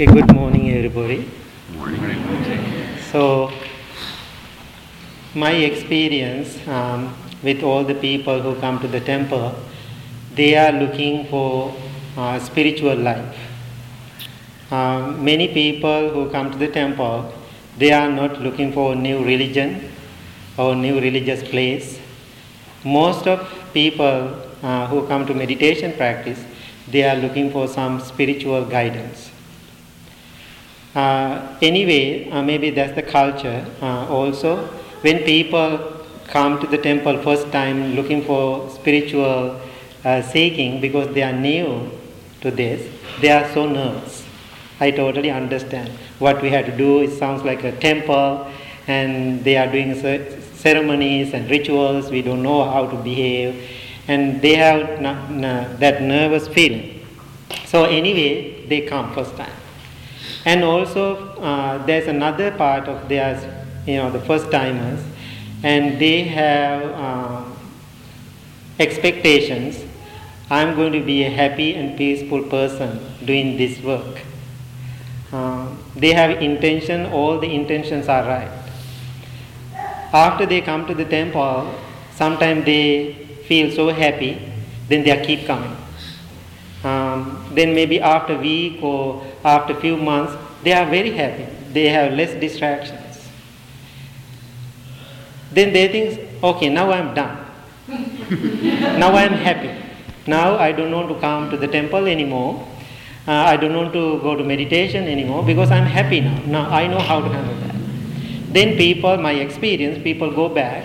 Okay, good morning, everybody. Morning. So, my experience um, with all the people who come to the temple, they are looking for uh, spiritual life. Um, many people who come to the temple, they are not looking for a new religion or new religious place. Most of people uh, who come to meditation practice, they are looking for some spiritual guidance. Uh, anyway, uh, maybe that's the culture uh, also. When people come to the temple first time looking for spiritual uh, seeking because they are new to this, they are so nervous. I totally understand. What we have to do, it sounds like a temple, and they are doing ceremonies and rituals, we don't know how to behave, and they have n- n- that nervous feeling. So, anyway, they come first time. And also, uh, there's another part of theirs, you know, the first timers, and they have uh, expectations. I'm going to be a happy and peaceful person doing this work. Uh, they have intention, all the intentions are right. After they come to the temple, sometimes they feel so happy, then they keep coming. Um, then maybe after a week or after a few months, they are very happy. They have less distractions. Then they think, okay, now I'm done. now I'm happy. Now I don't want to come to the temple anymore. Uh, I don't want to go to meditation anymore because I'm happy now. Now I know how to handle that. Then people, my experience, people go back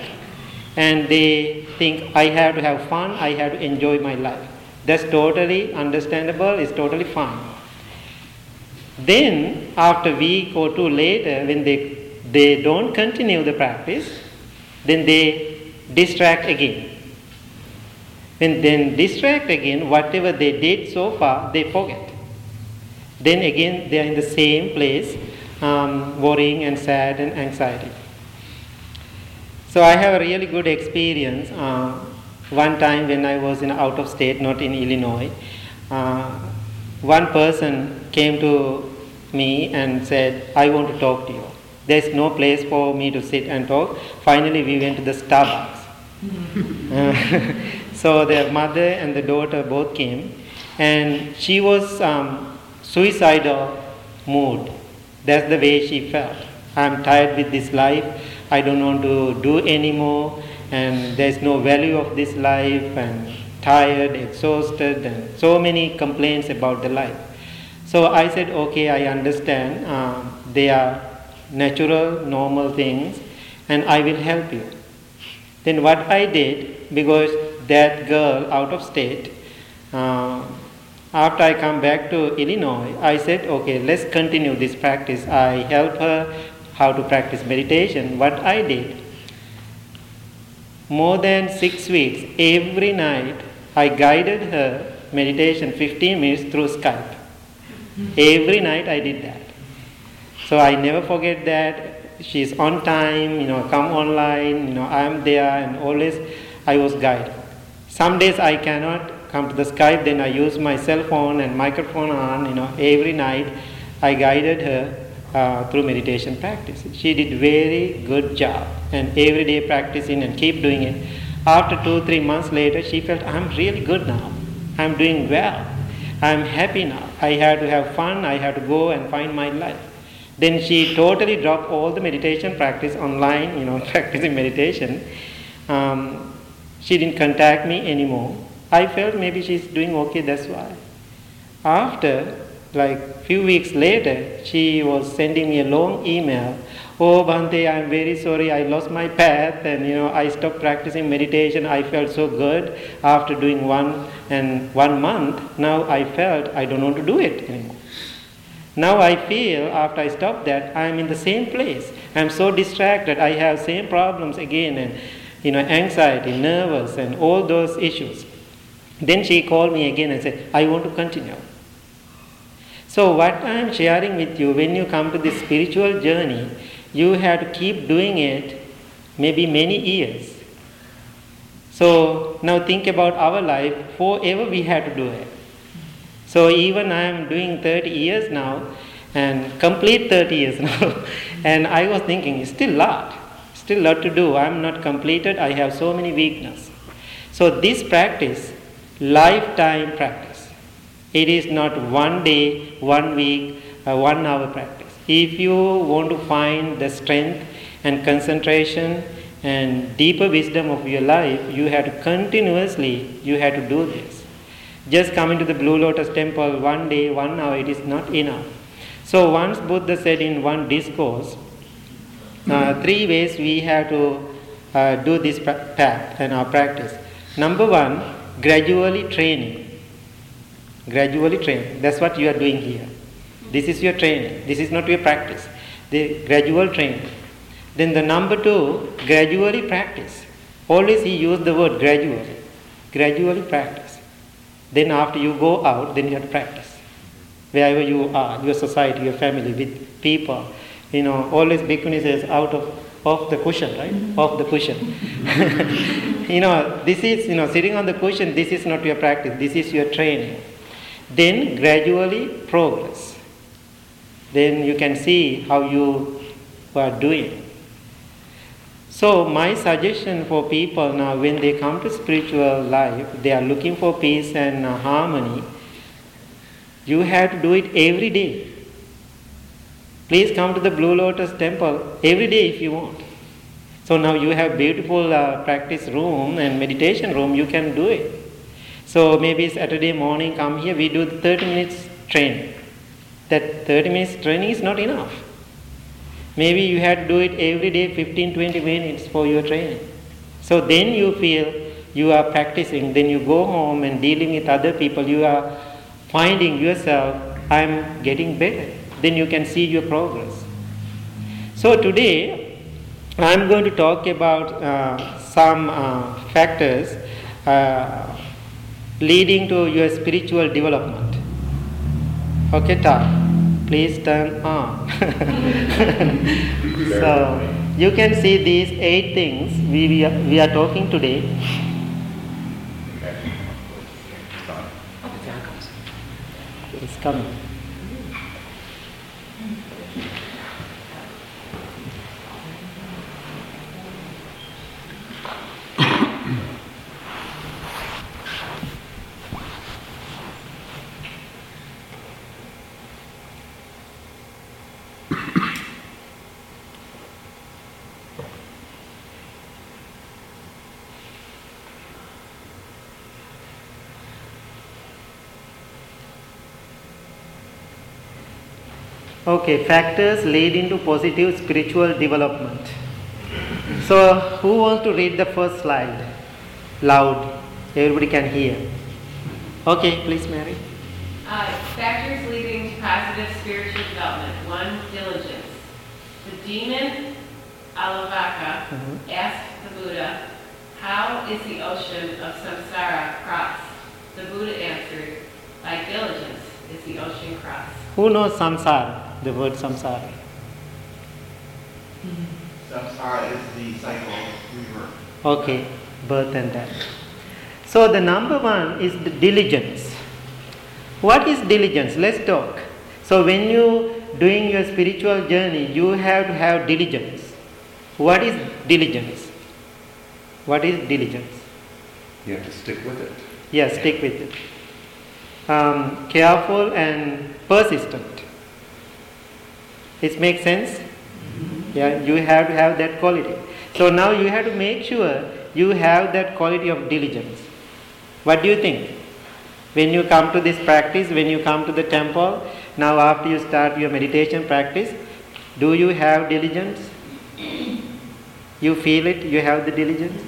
and they think I have to have fun, I have to enjoy my life. That's totally understandable, it's totally fine. Then, after a week or two later, when they, they don't continue the practice, then they distract again. When then distract again, whatever they did so far, they forget. Then again, they are in the same place, um, worrying and sad and anxiety. So I have a really good experience. Uh, one time when I was in out of state, not in Illinois, uh, one person came to me and said, I want to talk to you. There's no place for me to sit and talk. Finally, we went to the Starbucks. uh, so the mother and the daughter both came, and she was um, suicidal mood. That's the way she felt. I'm tired with this life. I don't want to do anymore and there's no value of this life and tired, exhausted, and so many complaints about the life. So I said, okay, I understand. Uh, they are natural, normal things, and I will help you. Then what I did, because that girl out of state, uh, after I come back to Illinois, I said, okay, let's continue this practice. I help her how to practice meditation. What I did, more than six weeks, every night I guided her meditation 15 minutes through Skype. Every night I did that. So I never forget that. She's on time, you know, come online, you know, I'm there and always I was guided. Some days I cannot come to the Skype, then I use my cell phone and microphone on, you know, every night I guided her uh, through meditation practice. She did very good job and every day practicing and keep doing it. After two, three months later, she felt, I'm really good now. I'm doing well. I'm happy now. I have to have fun. I have to go and find my life. Then she totally dropped all the meditation practice online, you know, practicing meditation. Um, she didn't contact me anymore. I felt maybe she's doing okay, that's why. After like few weeks later, she was sending me a long email. Oh, Bhante, I'm very sorry. I lost my path, and you know, I stopped practicing meditation. I felt so good after doing one and one month. Now I felt I don't want to do it anymore. Now I feel after I stopped that I'm in the same place. I'm so distracted. I have same problems again, and you know, anxiety, nervous, and all those issues. Then she called me again and said, I want to continue. So, what I am sharing with you, when you come to this spiritual journey, you have to keep doing it maybe many years. So, now think about our life, forever we have to do it. So, even I am doing 30 years now, and complete 30 years now. and I was thinking, it's still a lot, still a lot to do. I'm not completed. I have so many weaknesses. So this practice, lifetime practice. It is not one day, one week, uh, one hour practice. If you want to find the strength and concentration and deeper wisdom of your life, you have to continuously, you have to do this. Just coming to the Blue Lotus temple one day, one hour, it is not enough. So once Buddha said in one discourse, uh, three ways we have to uh, do this path and our practice. Number one, gradually training. Gradually training. That's what you are doing here. This is your training. This is not your practice. The gradual training. Then the number two, gradually practice. Always he used the word gradually. Gradually practice. Then after you go out, then you have to practice. Wherever you are, your society, your family, with people. You know, always Bhikkhuni says out of off the cushion, right? Mm-hmm. Off the cushion. you know, this is, you know, sitting on the cushion, this is not your practice, this is your training. Then gradually progress. Then you can see how you are doing. So, my suggestion for people now, when they come to spiritual life, they are looking for peace and uh, harmony. You have to do it every day. Please come to the Blue Lotus temple every day if you want. So now you have beautiful uh, practice room and meditation room. You can do it. So maybe Saturday morning, come here. We do 30 minutes training. That 30 minutes training is not enough. Maybe you have to do it every day 15 20 minutes for your training. So then you feel you are practicing, then you go home and dealing with other people, you are finding yourself, I'm getting better. Then you can see your progress. So today I'm going to talk about uh, some uh, factors uh, leading to your spiritual development. Okay, talk please turn on. so you can see these eight things we, we, are, we are talking today. It's coming. Okay, factors lead into positive spiritual development. So, who wants to read the first slide? Loud. Everybody can hear. Okay, please, Mary. Uh, factors leading to positive spiritual development. One, diligence. The demon Alavaka mm-hmm. asked the Buddha, How is the ocean of samsara crossed? The Buddha answered, By diligence is the ocean crossed. Who knows samsara? The word samsara? Samsara is the cycle of rebirth. Okay, birth and death. So the number one is the diligence. What is diligence? Let's talk. So when you doing your spiritual journey, you have to have diligence. What is diligence? What is diligence? You have to stick with it. Yes, yeah, stick with it. Um, careful and persistent. It makes sense? Yeah, you have to have that quality. So now you have to make sure you have that quality of diligence. What do you think? When you come to this practice, when you come to the temple, now after you start your meditation practice, do you have diligence? You feel it, you have the diligence?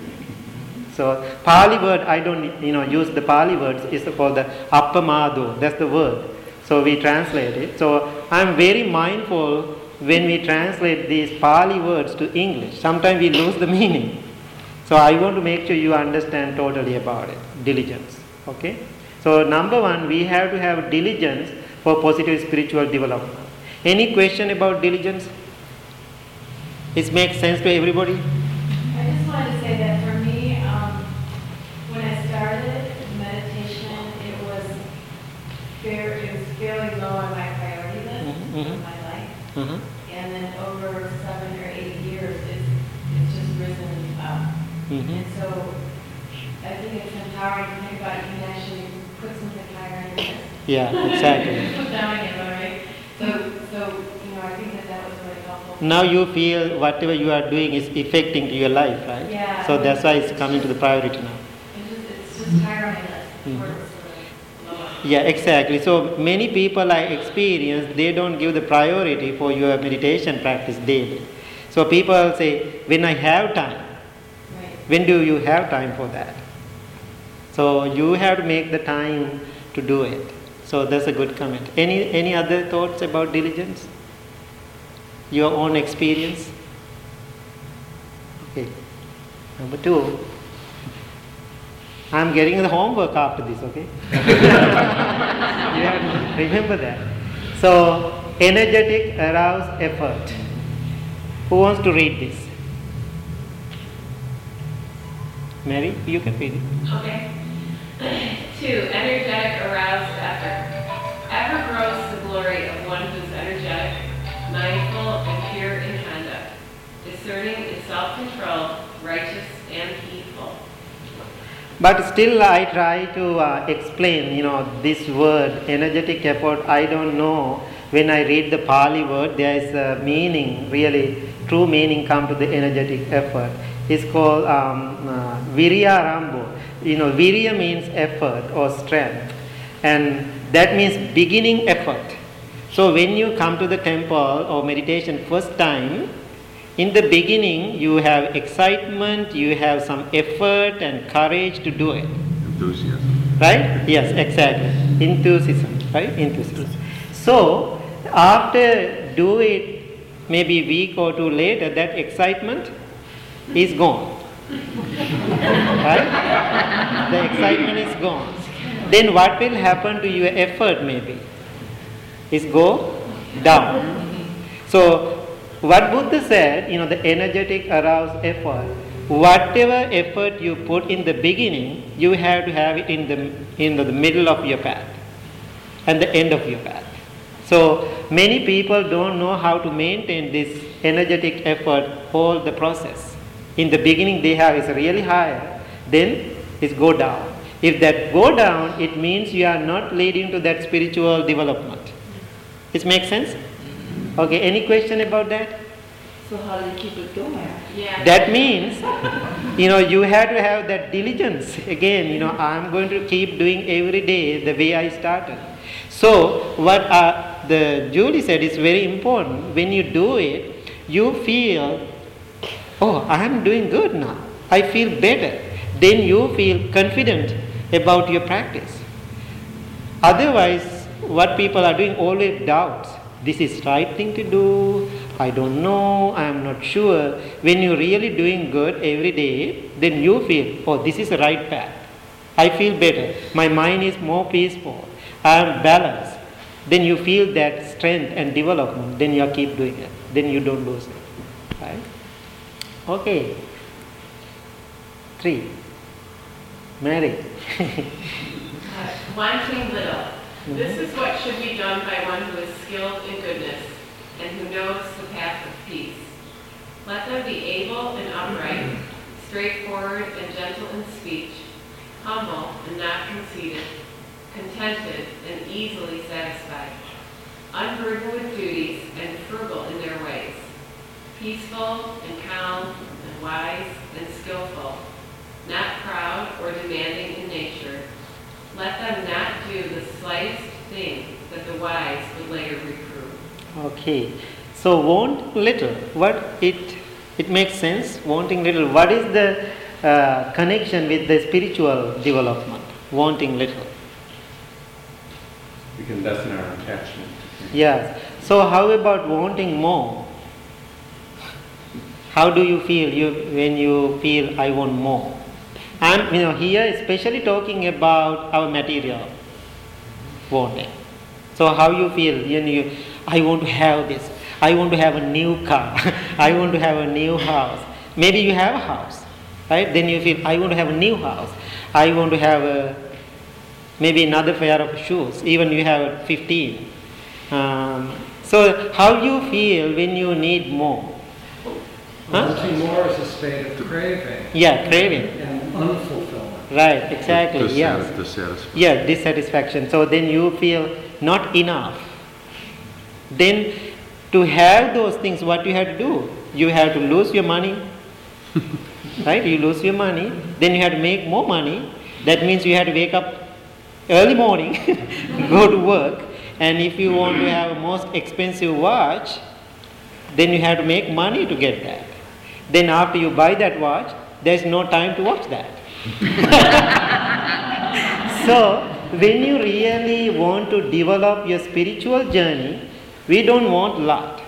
So Pali word, I don't you know use the Pali words, it's called the appamado, that's the word. So we translate it. So I'm very mindful when we translate these Pali words to English. Sometimes we lose the meaning. So I want to make sure you understand totally about it. Diligence. Okay? So number one, we have to have diligence for positive spiritual development. Any question about diligence? It makes sense to everybody? Very, it was fairly low on my priority list. Mm-hmm. Uh-huh. And then over seven or eight years, it's, it's just risen up. And so I think it's empowering to think about you can actually put something higher on your list. Yeah, exactly. Put down again, all right? So, so, you know, I think that that was really helpful. Now you feel whatever you are doing is affecting to your life, right? Yeah. So that's why it's coming to the priority now. It's just, it's just higher on your list Mhm. before it's sort of lower. Yeah, exactly. So many people I experience, they don't give the priority for your meditation practice daily. So people say, when I have time, Right. when do you have time for that? So you have to make the time to do it. So that's a good comment. Any any other thoughts about diligence? Your own experience? Okay. Number two. I'm getting the homework after this, okay? you have to remember that. So energetic, aroused effort. Who wants to read this? Mary, you can read it. Okay. Two, energetic, aroused effort. Ever grows the glory of one who's energetic, mindful, and pure in conduct, discerning in self-control, righteous and heedful. But still, I try to uh, explain, you know, this word, energetic effort. I don't know. When I read the Pali word, there is a meaning, really, true meaning come to the energetic effort. It's called um, uh, Virya Rambo. You know, Virya means effort or strength. And that means beginning effort. So when you come to the temple or meditation first time, in the beginning, you have excitement, you have some effort and courage to do it. Enthusiasm. Right? Yes, exactly. Enthusiasm, right? Enthusiasm. So, after do it maybe week or two later, that excitement is gone. right? The excitement is gone. Then what will happen to your effort maybe? Is go down. So what Buddha said, you know, the energetic aroused effort, whatever effort you put in the beginning, you have to have it in the in the middle of your path and the end of your path. So many people don't know how to maintain this energetic effort all the process. In the beginning they have is really high, then it's go down. If that go down, it means you are not leading to that spiritual development. This makes sense? Okay, any question about that? So how do you keep it going? Yeah. That means, you know, you have to have that diligence. Again, you know, I'm going to keep doing every day the way I started. So, what uh, the Julie said is very important. When you do it, you feel, oh, I am doing good now. I feel better. Then you feel confident about your practice. Otherwise, what people are doing always doubts. This is right thing to do. I don't know. I am not sure. When you're really doing good every day, then you feel, oh, this is the right path. I feel better. My mind is more peaceful. I am balanced. Then you feel that strength and development. Then you keep doing it. Then you don't lose it. Right? Okay. Three. Mary. Wanting little. This mm-hmm. is what should be done by one who is skilled in goodness and who knows the path of peace. Let them be able and upright, mm-hmm. straightforward and gentle in speech, humble and not conceited, contented and easily satisfied, unburdened with duties and frugal in their ways, peaceful and calm and wise and skillful, not proud or demanding in nature. Let them not do the slightest thing that the wise would later reprove. Okay. So want little. What it it makes sense. Wanting little. What is the uh, connection with the spiritual development? Wanting little. We can lessen our attachment. Yes. So how about wanting more? How do you feel you when you feel I want more? I'm you know here especially talking about our material wanting. So how you feel when you I want to have this, I want to have a new car, I want to have a new house. Maybe you have a house, right? Then you feel I want to have a new house. I want to have a maybe another pair of shoes. Even you have 15. Um, So, how you feel when you need more? Huh? Wanting more is a state of craving Yeah, craving. and unfulfillment. Right, exactly. Yes. Dissatisfied. Yeah, dissatisfaction. So then you feel not enough. Then to have those things, what you have to do? You have to lose your money. right? You lose your money. Then you have to make more money. That means you have to wake up early morning, go to work, and if you want to have a most expensive watch, then you have to make money to get that. Then after you buy that watch, there's no time to watch that. So, when you really want to develop your spiritual journey, we don't want lot.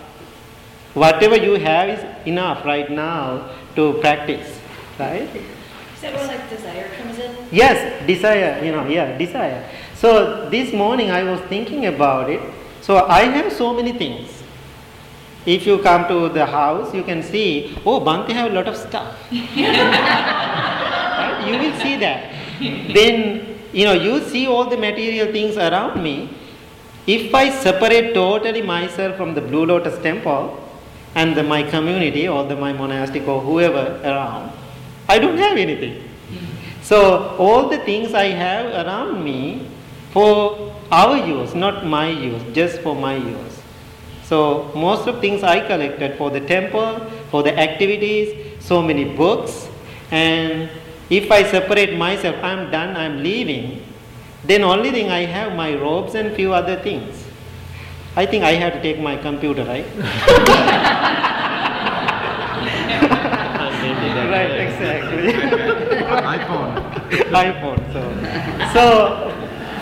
Whatever you have is enough right now to practice, right? Is that where like desire comes in? Yes, desire, you know, yeah, desire. So this morning I was thinking about it. So I have so many things. If you come to the house, you can see, oh, Bhante have a lot of stuff. You will see that. Then, you know, you see all the material things around me. If I separate totally myself from the Blue Lotus temple and the, my community or the, my monastic or whoever around, I don't have anything. So all the things I have around me for our use, not my use, just for my use. So most of things I collected for the temple, for the activities, so many books, and if I separate myself, I'm done, I'm leaving, then only thing I have my robes and few other things. I think I have to take my computer, right? right, exactly. iPhone. iPhone. So, so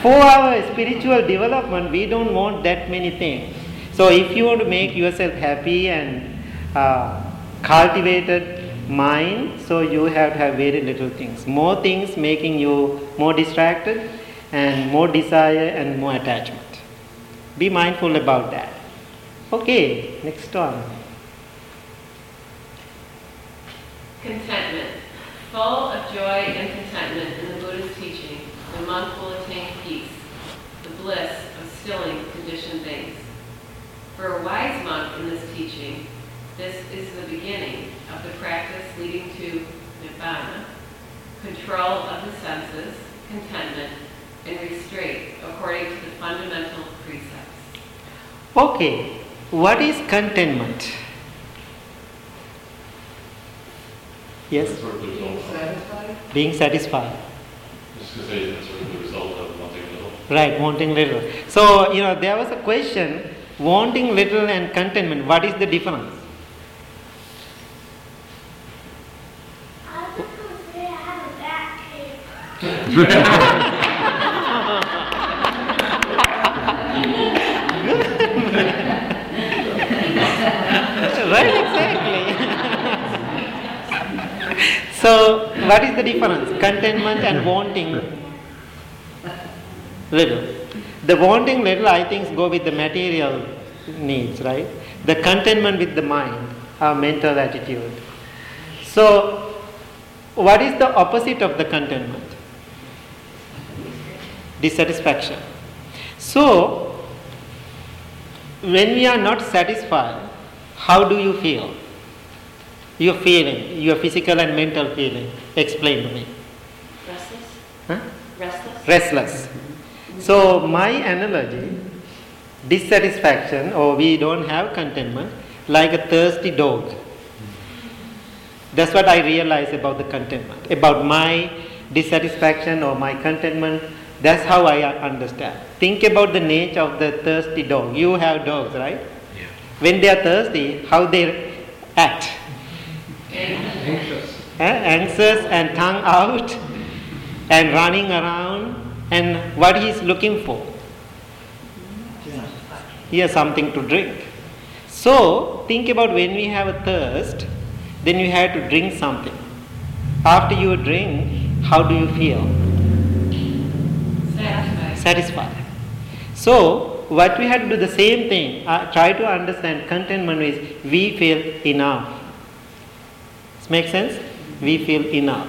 for our spiritual development, we don't want that many things. So if you want to make yourself happy and uh, cultivated mind, so you have to have very little things. More things making you more distracted and more desire and more attachment. Be mindful about that. Okay, next one. Contentment. Full of joy and contentment in the Buddha's teaching, the monk will attain peace, the bliss of stilling conditioned things. For a wise monk in this teaching, this is the beginning of the practice leading to nibbana, control of the senses, contentment, and restraint according to the fundamental precepts. Okay, what is contentment? Yes, Sort of the Being satisfied? being satisfied. just to say that's sort of the result of wanting little. Right, wanting little. So, you know, there was a question wanting little and contentment, what is the difference? I was just gonna say I have a back pain. Right, exactly. so, what is the difference? Contentment and wanting little. The wanting little, I think, go with the material needs, right? The contentment with the mind, our mental attitude. So, what is the opposite of the contentment? Dissatisfaction. So, when we are not satisfied, how do you feel? Your feeling, your physical and mental feeling. Explain to me. Restless? Huh? Restless? Restless. So, my analogy, dissatisfaction or we don't have contentment, like a thirsty dog. That's what I realize about the contentment, about my dissatisfaction or my contentment. That's how I understand. Think about the nature of the thirsty dog. You have dogs, right? Yeah. When they are thirsty, how they act? Anxious. eh, anxious and tongue out and running around and what he is looking for he has something to drink so think about when we have a thirst then you have to drink something after you drink how do you feel Satisfied. satisfied so what we have to do the same thing uh, try to understand contentment is we feel enough Make sense? We feel enough.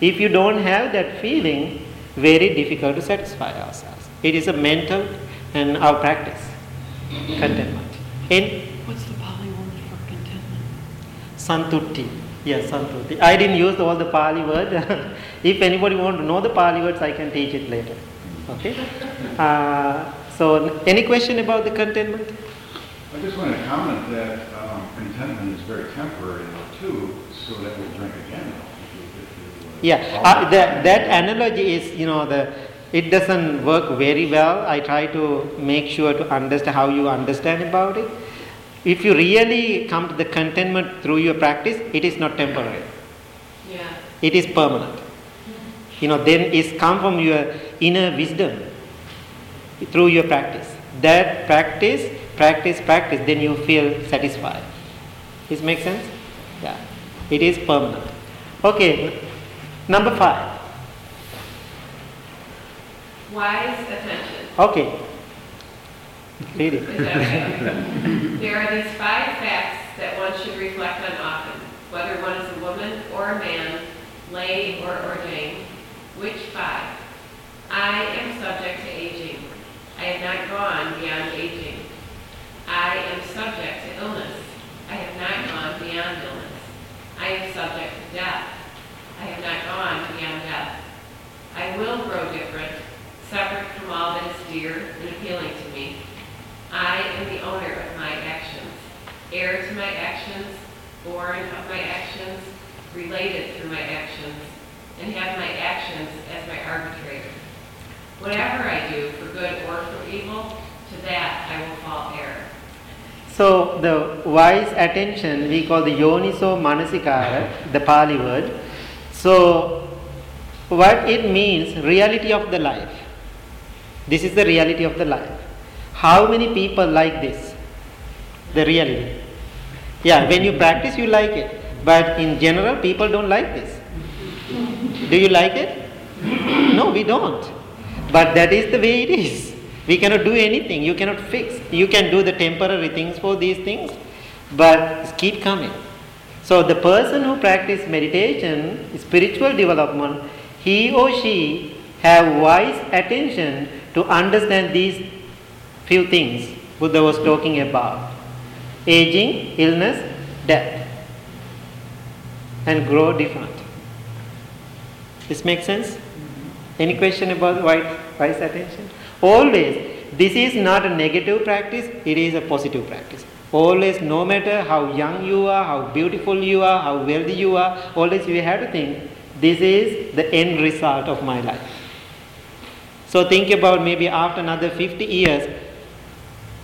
If you don't have that feeling, very difficult to satisfy ourselves. It is a mental and our practice. Contentment. In What's the Pali word for contentment? Santutti. Yes, Santutti. I didn't use all the Pali word. if anybody want to know the Pali words, I can teach it later. Okay. Uh, so, any question about the contentment? I just want to comment that um, contentment is very temporary too, so that we'll drink again. if you- if you, uh, Yeah, uh, that, that analogy is, you know, the, it doesn't work very well. I try to make sure to understand how you understand about it. If you really come to the contentment through your practice, it is not temporary. Yeah. It is permanent. You know, then it's come from your inner wisdom through your practice. That practice, practice, practice, then you feel satisfied. This makes sense? Yeah. It is permanent. Okay, number five. Wise attention. Okay. Read it. Is that okay? There are these five facts that one should reflect on often, whether one is a woman or a man, lay or ordained. Which five? I am subject to aging. I have not gone beyond aging. I am subject to illness. I have not gone beyond illness. I am subject to death. I have not gone beyond death. I will grow different, separate from all that is dear and appealing to me. I am the owner of my actions, heir to my actions, born of my actions, related through my actions, and have my actions as my arbitrator. Whatever I do, for good or for evil, to that I will fall heir. So the wise attention we call the yoniso manasikara, the Pali word. So what it means, reality of the life. This is the reality of the life. How many people like this? The reality. Yeah, when you practice you like it. But in general people don't like this. Do you like it? No, we don't. But that is the way it is. We cannot do anything. You cannot fix. You can do the temporary things for these things, but keep coming. So the person who practice meditation, spiritual development, he or she have wise attention to understand these few things Buddha was talking about. Aging, illness, death. And grow different. This makes sense? Any question about wise, wise attention? Always, this is not a negative practice, it is a positive practice. Always, no matter how young you are, how beautiful you are, how wealthy you are, always you have to think, this is the end result of my life. So think about maybe after another 50 years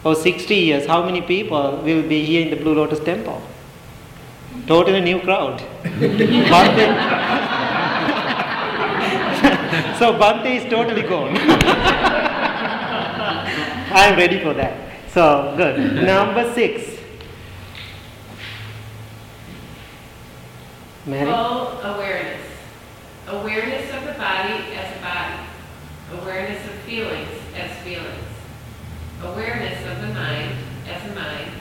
or 60 years, how many people will be here in the Blue Lotus Temple? Totally new crowd. So Bhante is totally gone. I am ready for that. So good. Number six. Mary? Full awareness. Awareness of the body as a body. Awareness of feelings as feelings. Awareness of the mind as a mind.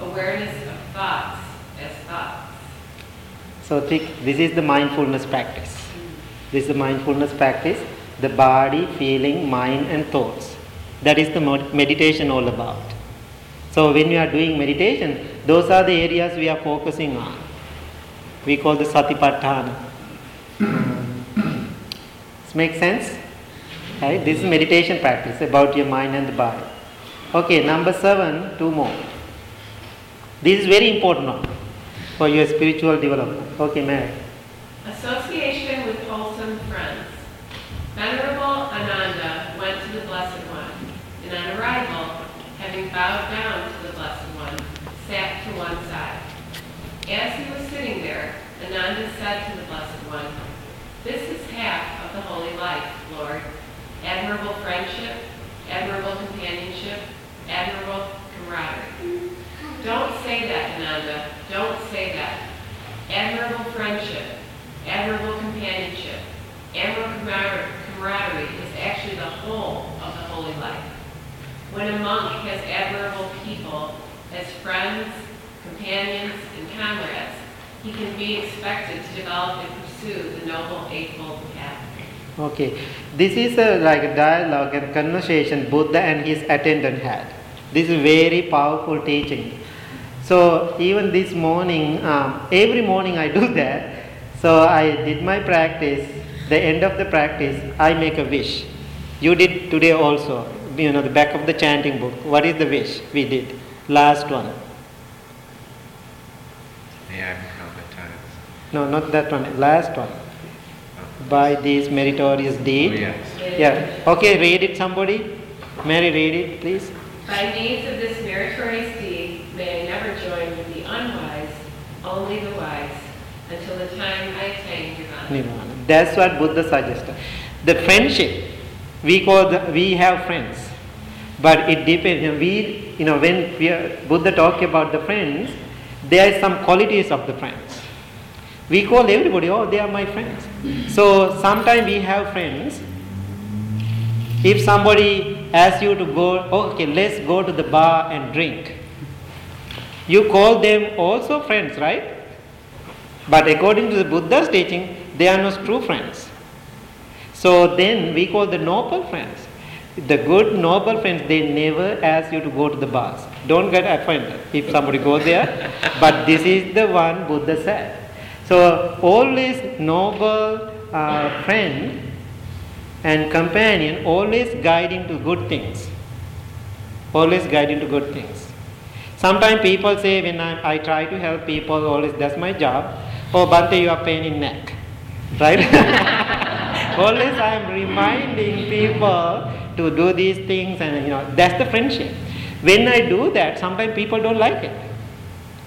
Awareness of thoughts as thoughts. So think this is the mindfulness practice. This is the mindfulness practice. The body, feeling, mind, and thoughts. That is the meditation all about. So when we are doing meditation, those are the areas we are focusing on. We call the satipatthana. This makes sense? Right? This is meditation practice about your mind and the body. Okay, number seven, two more. This is very important for your spiritual development. Okay, Mary. Association with wholesome friends. Venerable Ananda went to the Blessed One, and on arrival, having bowed down to the Blessed One, sat to one side. As he was sitting there, Ananda said to the Blessed One, This is half of the holy life, Lord. Admirable friendship, admirable companionship, admirable camaraderie. Don't say that, Ananda. Don't say that. Admirable friendship, admirable companionship, admirable camar- camaraderie is actually the whole of the holy life. When a monk has admirable people as friends, companions, and comrades, he can be expected to develop and pursue the noble eightfold path. Okay, this is a, like a dialogue and conversation Buddha and his attendant had. This is very powerful teaching. So even this morning, um, every morning I do that. So I did my practice. The end of the practice, I make a wish. You did today also. You know the back of the chanting book. What is the wish we did? Last one. May I become baptized. No, not that one. Last one. By these meritorious Oh, deeds. yes. Yeah. Okay, read it somebody. Mary, read it, please. By means of this meritorious deed, may I never join with the unwise, only the wise, until the time I attain nirvana. Nirvana. That's what Buddha suggested. The friendship, we call the, we have friends, but it depends. We, you know, when we are, Buddha talk about the friends, there are some qualities of the friends. We call everybody, oh, they are my friends. So sometimes we have friends. If somebody asks you to go, oh, okay, let's go to the bar and drink. You call them also friends, right? But according to the Buddha's teaching, they are not true friends. So then we call the noble friends. The good noble friends, they never ask you to go to the bars. Don't get offended if somebody goes there. but this is the one Buddha said. So always noble uh, friend and companion, always guiding to good things. Always guiding to good things. Sometimes people say when I, I try to help people, always that's my job. Oh, Bhante, you are pain in neck, right? always I am reminding people to do these things, and you know that's the friendship. When I do that, sometimes people don't like it.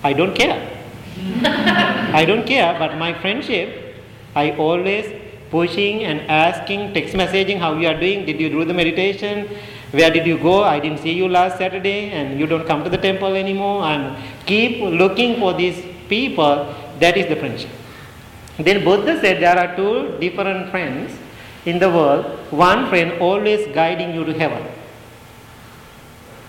I don't care. I don't care, but my friendship, I always pushing and asking, text messaging how you are doing. Did you do the meditation? Where did you go? I didn't see you last Saturday, and you don't come to the temple anymore. I'm keep looking for these people. That is the friendship. Then Buddha said there are two different friends in the world. One friend always guiding you to heaven.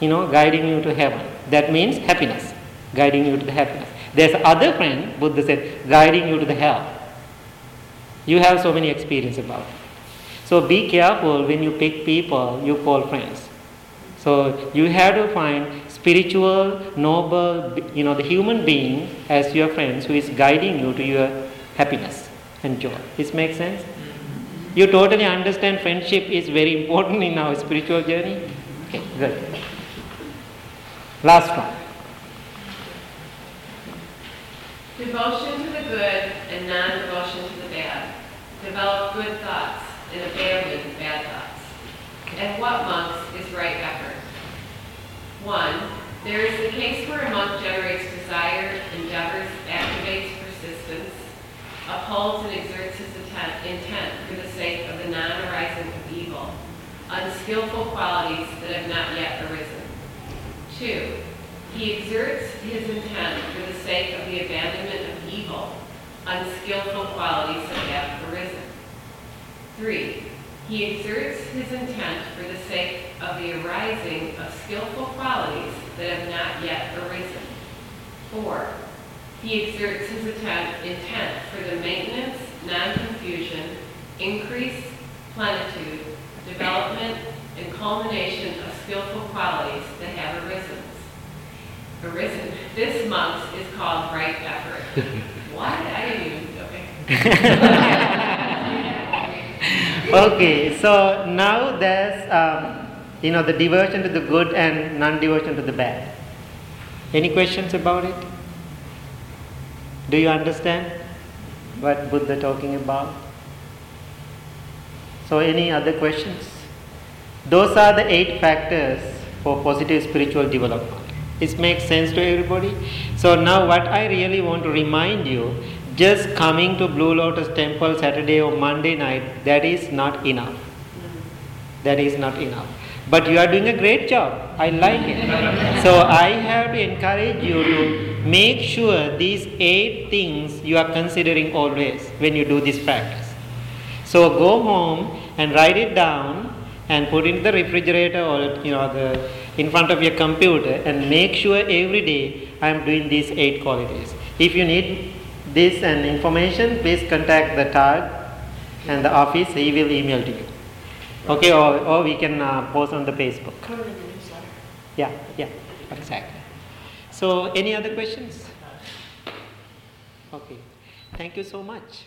You know, guiding you to heaven. That means happiness. Guiding you to the happiness. There's other friend, Buddha said, guiding you to the hell. You have so many experience about it. So be careful when you pick people you call friends. So you have to find spiritual, noble, you know, the human being as your friends who is guiding you to your happiness and joy. This makes sense? You totally understand friendship is very important in our spiritual journey? Okay, good. Last one. Devotion to the good and non-devotion to the bad. Develop good thoughts and abandon bad thoughts. And what monks is right effort? One, there is the case where a monk generates desire, endeavors, activates persistence, upholds and exerts his intent, intent for the sake of the non-arising of evil, unskillful qualities that have not yet arisen. Two, he exerts his intent for the sake of the abandonment of evil, unskillful qualities that have arisen. Three, he exerts his intent for the sake of the arising of skillful qualities that have not yet arisen. Four, he exerts his intent, intent for the maintenance, non-confusion, increase, plenitude, development, and culmination of skillful qualities that have arisen. Arisen. This month is called right effort. Why? I didn't even, okay. Okay, so now there's um, you know the devotion to the good and non-devotion to the bad. Any questions about it? Do you understand what Buddha talking about? So any other questions? Those are the eight factors for positive spiritual development. It makes sense to everybody. So now what I really want to remind you, just coming to Blue Lotus Temple Saturday or Monday night, that is not enough. That is not enough. But you are doing a great job. I like it. So I have to encourage you to make sure these eight things you are considering always when you do this practice. So go home and write it down and put it in the refrigerator or you know the in front of your computer and make sure every day I am doing these eight qualities. If you need this and information, please contact the tag and the office. He will email to you. Okay, or, or we can uh, post on the Facebook. Yeah, yeah, exactly. So, any other questions? Okay, thank you so much.